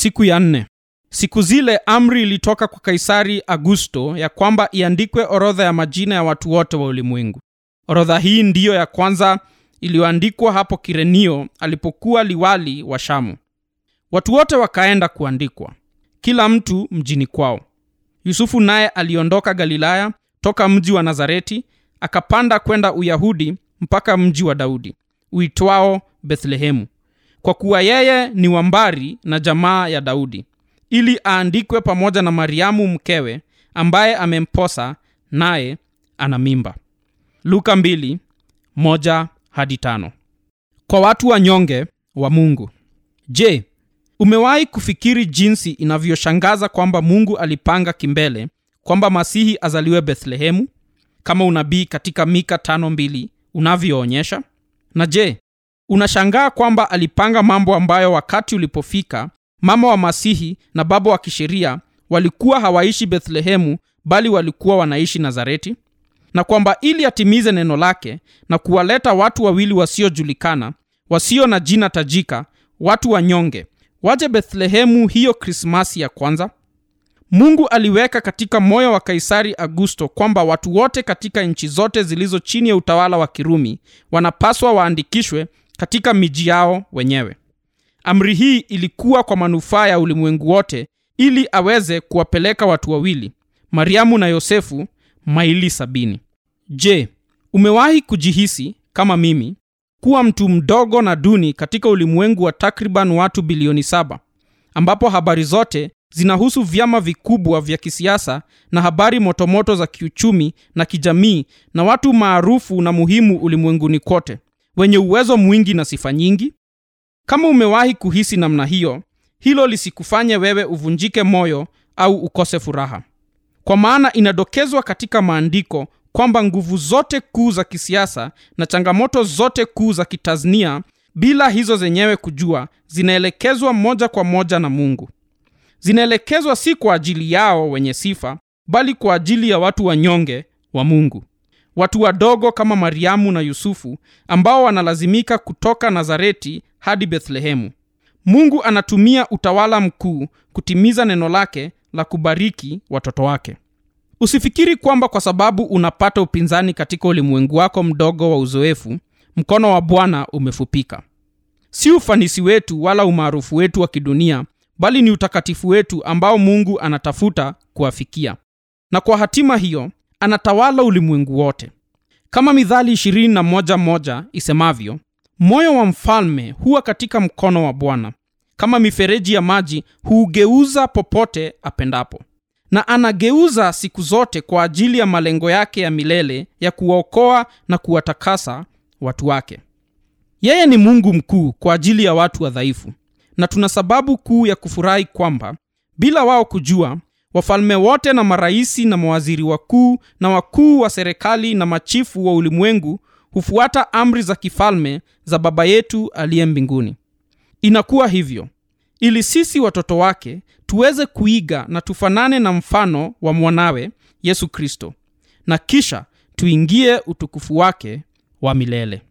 siku ya nne. Siku zile amri ilitoka kwa kaisari augusto ya kwamba iandikwe orodha ya majina ya watu wote wa ulimwengu. Orodha hii ndiyo ya kwanza iliyoandikwa hapo kirenio alipokuwa liwali wa shamu. Watu wote wakaenda kuandikwa kila mtu mjini kwao. Yusufu naye aliondoka galilaya toka mji wa nazareti akapanda kwenda uyahudi mpaka mji wa daudi uitwao bethlehemu kwa kuwa yeye ni wambari na jamaa ya daudi ili aandikwe pamoja na mariamu mkewe ambaye amemposa naye ana mimba. Luka 2, moja hadi tano. kwa watu wanyonge wa mungu. Je umewahi kufikiri jinsi inavyoshangaza kwamba mungu alipanga kimbele kwamba masihi azaliwe bethlehemu? Kama unabii katika mika tano mbili unavyoonyesha. Na je unashangaa kwamba alipanga mambo ambayo wakati ulipofika mama wa masihi na baba wa kisheria walikuwa hawaishi bethlehemu bali walikuwa wanaishi nazareti? Na kwamba ili atimize neno lake na kuwaleta watu wawili wasiojulikana wasio na jina tajika watu wanyonge waje bethlehemu hiyo krismasi ya kwanza? Mungu aliweka katika moyo wa kaisari augusto kwamba watu wote katika nchi zote zilizo chini ya utawala wa kirumi wanapaswa waandikishwe katika miji yao wenyewe. Amri hii ilikuwa kwa manufaa ya ulimwengu wote ili aweze kuwapeleka watu wawili mariamu na yosefu maili sabini. Je umewahi kujihisi kama mimi kuwa mtu mdogo na duni katika ulimwengu wa takriban watu bilioni saba ambapo habari zote zinahusu vyama vikubwa vya kisiasa na habari motomoto za kiuchumi na kijamii na watu maarufu na muhimu ulimwenguni kote wenye uwezo mwingi na sifa nyingi? Kama umewahi kuhisi namna hiyo hilo lisikufanye wewe uvunjike moyo au ukose furaha. Kwa maana inadokezwa katika maandiko kwamba nguvu zote kuu za kisiasa na changamoto zote kuu za kitaznia bila hizo zenyewe kujua zinaelekezwa moja kwa moja na mungu. Zinaelekezwa si kwa ajili yao wenye sifa bali kwa ajili ya watu wanyonge wa mungu watu wadogo kama mariamu na yusufu ambao wanalazimika kutoka nazareti hadi bethlehemu. Mungu anatumia utawala mkuu kutimiza neno lake la kubariki watoto wake. Usifikiri kwamba kwa sababu unapata upinzani katika ulimwengu wako mdogo wa uzoefu mkono wa bwana umefupika. Si ufanisi wetu wala umaarufu wetu wa kidunia bali ni utakatifu wetu ambao mungu anatafuta kuwafikia na kwa hatima hiyo anatawala ulimwengu wote. Kama midhali 21 moja isemavyo moyo wa mfalme huwa katika mkono wa bwana. Kama mifereji ya maji huugeuza popote apendapo. Na anageuza siku zote kwa ajili ya malengo yake ya milele ya kuwaokoa na kuwatakasa watu wake. Yeye ni mungu mkuu kwa ajili ya watu wadhaifu. Na tuna sababu kuu ya kufurahi kwamba bila wao kujua wafalme wote na maraisi na mawaziri wakuu na wakuu wa serikali na machifu wa ulimwengu hufuata amri za kifalme za baba yetu aliye mbinguni. Inakuwa hivyo. Ili sisi watoto wake tuweze kuiga na tufanane na mfano wa mwanawe yesu kristo. Na kisha tuingie utukufu wake wa milele